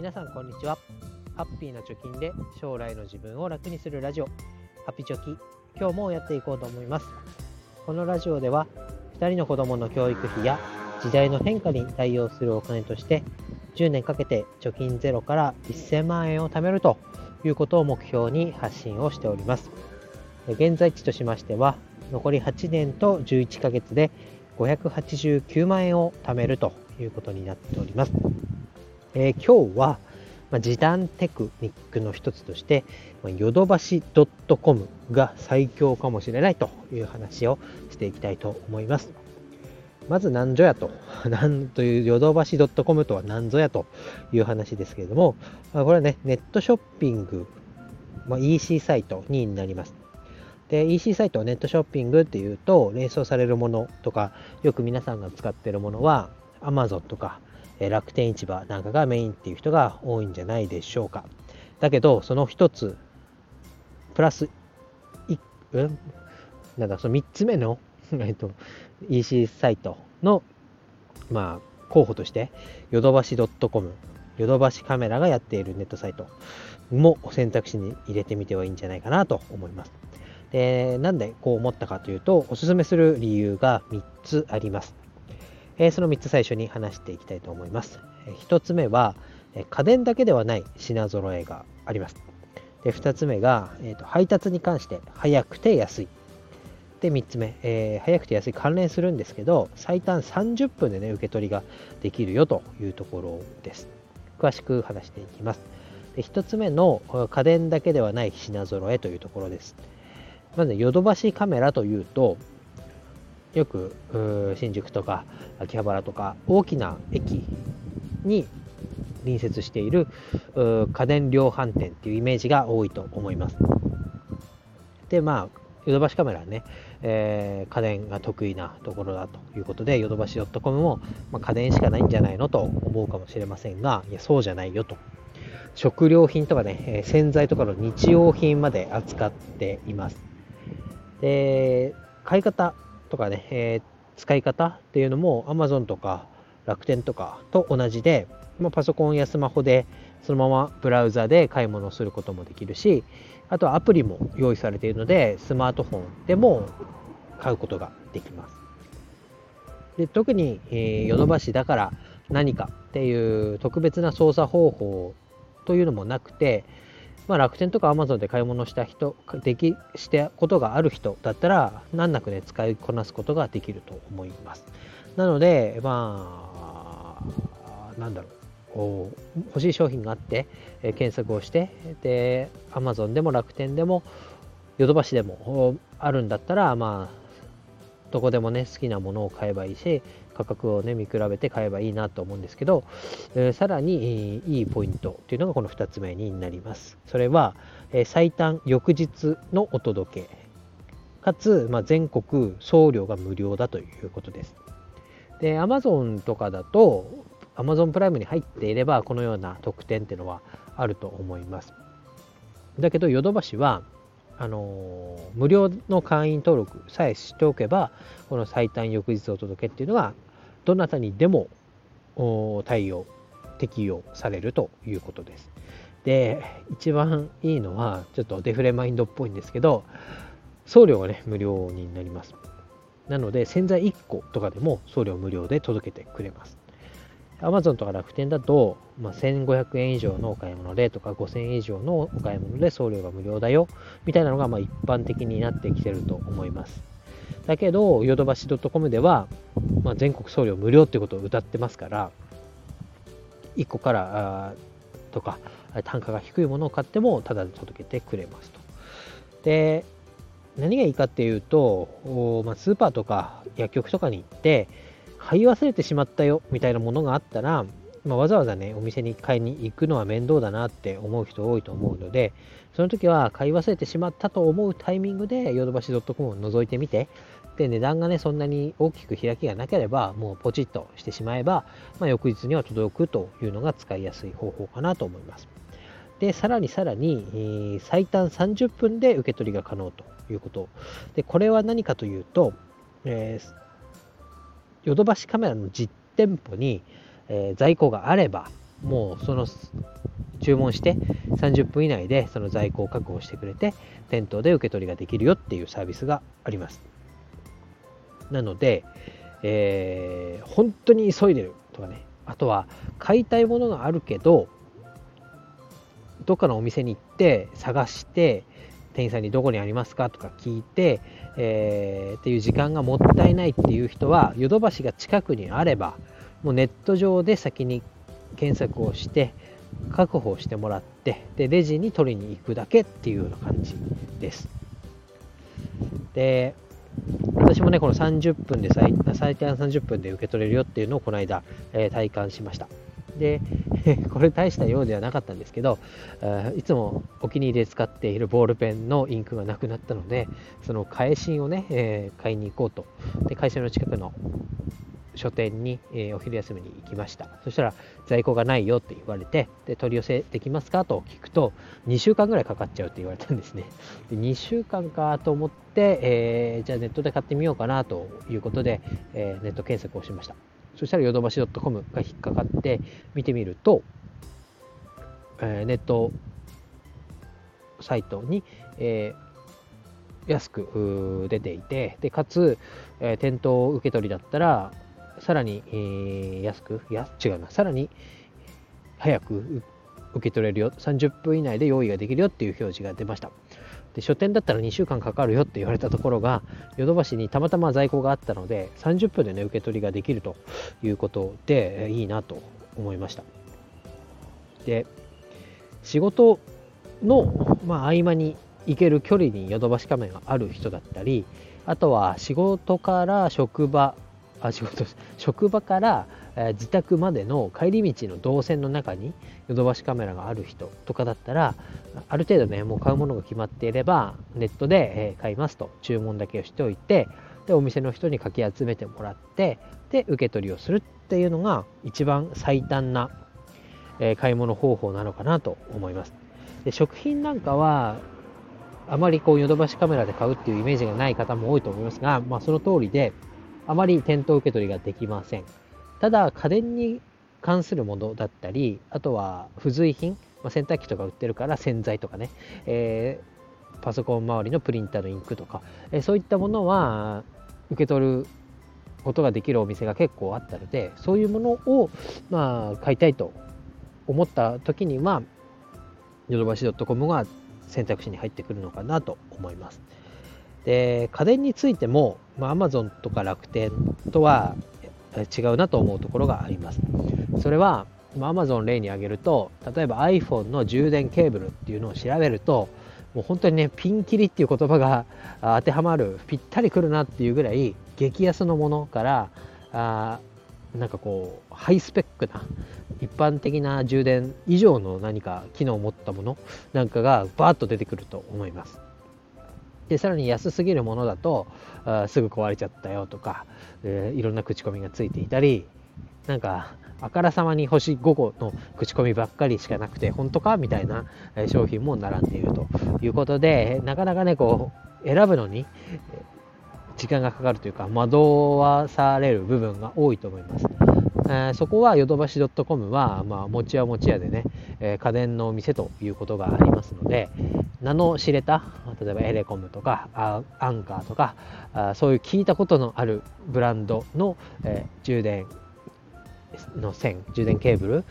皆さんこんにちは。ハッピーな貯金で将来の自分を楽にするラジオ。ハピチョキ今日もやっていこうと思います。このラジオでは2人の子供の教育費や時代の変化に対応するお金として10年かけて貯金ゼロから1000万円を貯めるということを目標に発信をしております。現在地としましては残り8年と11ヶ月で589万円を貯めるということになっております。えー、今日は、まあ、時短テクニックの一つとして、まあ、ヨドバシ .com が最強かもしれないという話をしていきたいと思います。まず何ぞやと、なんというヨドバシ .com とは何ぞやという話ですけれども、まあ、これはね、ネットショッピング、まあ、EC サイトになります。で、EC サイト、ネットショッピングっていうと、連想されるものとか、よく皆さんが使っているものは、Amazon とか、楽天市場なんかがメインっていう人が多いんじゃないでしょうか。だけど、その一つ、プラス、い、うん、なんだ、その三つ目の、えっと、EC サイトの、まあ、候補として、ヨドバシ .com、ヨドバシカメラがやっているネットサイトも選択肢に入れてみてはいいんじゃないかなと思います。で、なんでこう思ったかというと、おすすめする理由が3つあります。えその3つ最初に話していきたいと思います。え1つ目は、え家電だけではない品揃えがあります。で2つ目が、えーと、配達に関して早くて安い。で3つ目、えー、早くて安い関連するんですけど、最短30分でね、受け取りができるよというところです。詳しく話していきます。で1つ目の家電だけではない品揃えというところです。まず、ヨドバシカメラというと、よく新宿とか秋葉原とか大きな駅に隣接している家電量販店っていうイメージが多いと思います。で、まあ、ヨドバシカメラはね、えー、家電が得意なところだということで、ヨドバシ .com も、まあ、家電しかないんじゃないのと思うかもしれませんが、いや、そうじゃないよと。食料品とかねえ、洗剤とかの日用品まで扱っています。で、買い方とかね、えー、使い方っていうのも Amazon とか楽天とかと同じで、まあ、パソコンやスマホでそのままブラウザで買い物をすることもできるし、あとはアプリも用意されているので、スマートフォンでも買うことができます。で特に、えー、ヨドバシだから何かっていう特別な操作方法というのもなくて、まあ、楽天とか Amazon で買い物した人、でき、してことがある人だったら、難なくね、使いこなすことができると思います。なので、まあ、なんだろう。欲しい商品があって、え検索をして、で、Amazon でも楽天でも、ヨドバシでもあるんだったら、まあ、どこでもね、好きなものを買えばいいし、価格をね、見比べて買えばいいなと思うんですけど、えー、さらにいいポイントっていうのがこの2つ目になります。それは、えー、最短翌日のお届け、かつ、まあ、全国送料が無料だということです。で、Amazon とかだと、Amazon プライムに入っていれば、このような特典っていうのはあると思います。だけど、ヨドバシは、あの無料の会員登録さえしておけば、この最短翌日お届けっていうのが、どなたにでも対応、適用されるということです。で、一番いいのは、ちょっとデフレマインドっぽいんですけど、送料がね、無料になります。なので、洗剤1個とかでも送料無料で届けてくれます。Amazon とか楽天だと、まあ、1500円以上のお買い物でとか5000円以上のお買い物で送料が無料だよみたいなのがまあ一般的になってきてると思います。だけど、ヨドバシ .com では、まあ、全国送料無料ってことを歌ってますから、1個からとか単価が低いものを買ってもタダで届けてくれますと。で、何がいいかっていうと、まあ、スーパーとか薬局とかに行って、買い忘れてしまったよみたいなものがあったら、まあ、わざわざね、お店に買いに行くのは面倒だなって思う人多いと思うので、その時は買い忘れてしまったと思うタイミングで、ヨドバシ .com を覗いてみて、で、値段がね、そんなに大きく開きがなければ、もうポチッとしてしまえば、まあ、翌日には届くというのが使いやすい方法かなと思います。で、さらにさらに、え、最短30分で受け取りが可能ということ。で、これは何かというと、えーヨドバシカメラの実店舗に、えー、在庫があれば、もうその注文して30分以内でその在庫を確保してくれて店頭で受け取りができるよっていうサービスがあります。なので、えー、本当に急いでるとかね。あとは買いたいものがあるけどどっかのお店に行って探して店員さんにどこにありますかとか聞いて、えー、っていう時間がもったいないっていう人はヨドバシが近くにあればもうネット上で先に検索をして確保してもらってでレジに取りに行くだけっていうような感じです。で私もねこの30分で最最短30分で受け取れるよっていうのをこの間、えー、体感しました。で、これ大したようではなかったんですけど、いつもお気に入りで使っているボールペンのインクがなくなったので、その返しをね、え、買いに行こうと。で、会社の近くの書店に、え、お昼休みに行きました。そしたら、在庫がないよって言われて、で、取り寄せできますかと聞くと、2週間ぐらいかかっちゃうって言われたんですね。で2週間かと思って、えー、じゃあネットで買ってみようかなということで、え、ネット検索をしました。そしたらヨドバシ .com が引っかかって見てみると、えー、ネットサイトに、えー、安く出ていて、でかつ、えー、店頭受け取りだったら、さらに、えー、安く、いや、違うな、さらに早く受け取れるよ、30分以内で用意ができるよっていう表示が出ました。で書店だったら2週間かかるよって言われたところがヨドバシにたまたま在庫があったので30分でね受け取りができるということでいいなと思いました。で仕事の、まあ、合間に行ける距離にヨドバシカメがある人だったりあとは仕事から職場あ仕事職場からえ自宅までの帰り道の動線の中にヨドバシカメラがある人とかだったらある程度ねもう買うものが決まっていればネットで、え買いますと注文だけをしておいてでお店の人にかき集めてもらってで受け取りをするっていうのが一番最短な、え買い物方法なのかなと思いますで食品なんかはあまりこうヨドバシカメラで買うっていうイメージがない方も多いと思いますが、まあ、その通りであまり店頭受け取りができません。ただ家電に関するものだったりあとは付随品、まあ、洗濯機とか売ってるから洗剤とかね、えー、パソコン周りのプリンターのインクとか、えー、そういったものは受け取ることができるお店が結構あったのでそういうものを、まあ、買いたいと思った時にはヨドバシ .com が選択肢に入ってくるのかなと思います。で家電についても、まあ、Amazon とか楽天とは違うなと思うところがあります。それは、Amazon 例に挙げると、例えば iPhone の充電ケーブルっていうのを調べると、もう本当にね、ピンキリっていう言葉が当てはまる、ぴったりくるなっていうぐらい、激安のものから、あなんかこう、ハイスペックな、一般的な充電以上の何か機能を持ったものなんかがバーッと出てくると思います。でさらに安すぎるものだとあすぐ壊れちゃったよとか、えー、いろんな口コミがついていたりなんかあからさまに星5個の口コミばっかりしかなくて本当かみたいな商品も並んでいるということでなかなかねこう選ぶのに時間がかかるというか惑わされる部分が多いと思います。えー、そこはヨドバシ .com は、まあ、持ち屋持ち屋でね、えー、家電のお店ということがありますので、名の知れた、例えばエレコムとかアンカーとか、そういう聞いたことのあるブランドの、え、充電の線、充電ケーブル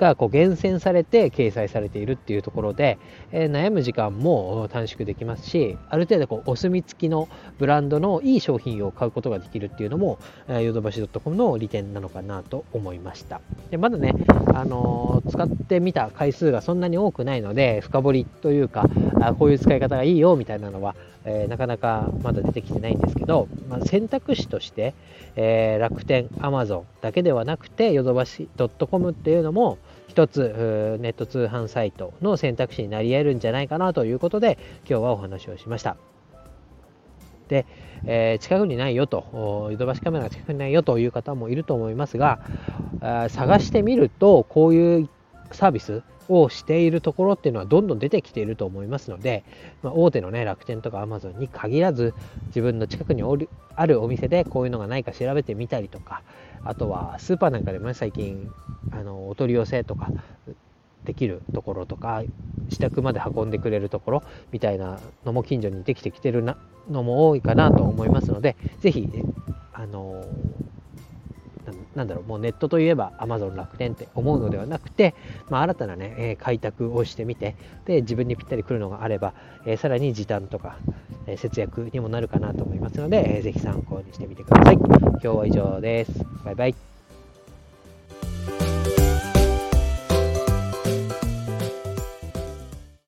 がこう厳選されて掲載されているっていうところで、えー、悩む時間も短縮できますしある程度こうお墨付きのブランドのいい商品を買うことができるっていうのもヨドバシ .com の利点なのかなと思いました。でまだね、あのー、使ってみた回数がそんなに多くないので深掘りというかあこういう使い方がいいよみたいなのは、えー、なかなかまだ出てきてないんですけど、まあ、選択肢として、え楽天、アマゾンだけではなくてヨドバシ .com っていうのも一つネット通販サイトの選択肢になり得るんじゃないかなということで今日はお話をしました。で、えー、近くにないよと、ヨドバシカメラが近くにないよという方もいると思いますが、探してみるとこういうサービスをしているところっていうのはどんどん出てきていると思いますので、まあ、大手のね楽天とかアマゾンに限らず自分の近くにあるお店でこういうのがないか調べてみたりとかあとはスーパーなんかでもね最近あのお取り寄せとかできるところとか自宅まで運んでくれるところみたいなのも近所にできてきてるなのも多いかなと思いますので是非あのなんだろう、もうネットといえば Amazon 楽天って思うのではなくて、まあ、新たなね、え開拓をしてみて、で、自分にぴったり来るのがあれば、えさらに時短とか、え節約にもなるかなと思いますので、えー、ぜひ参考にしてみてください。今日は以上です。バイバイ。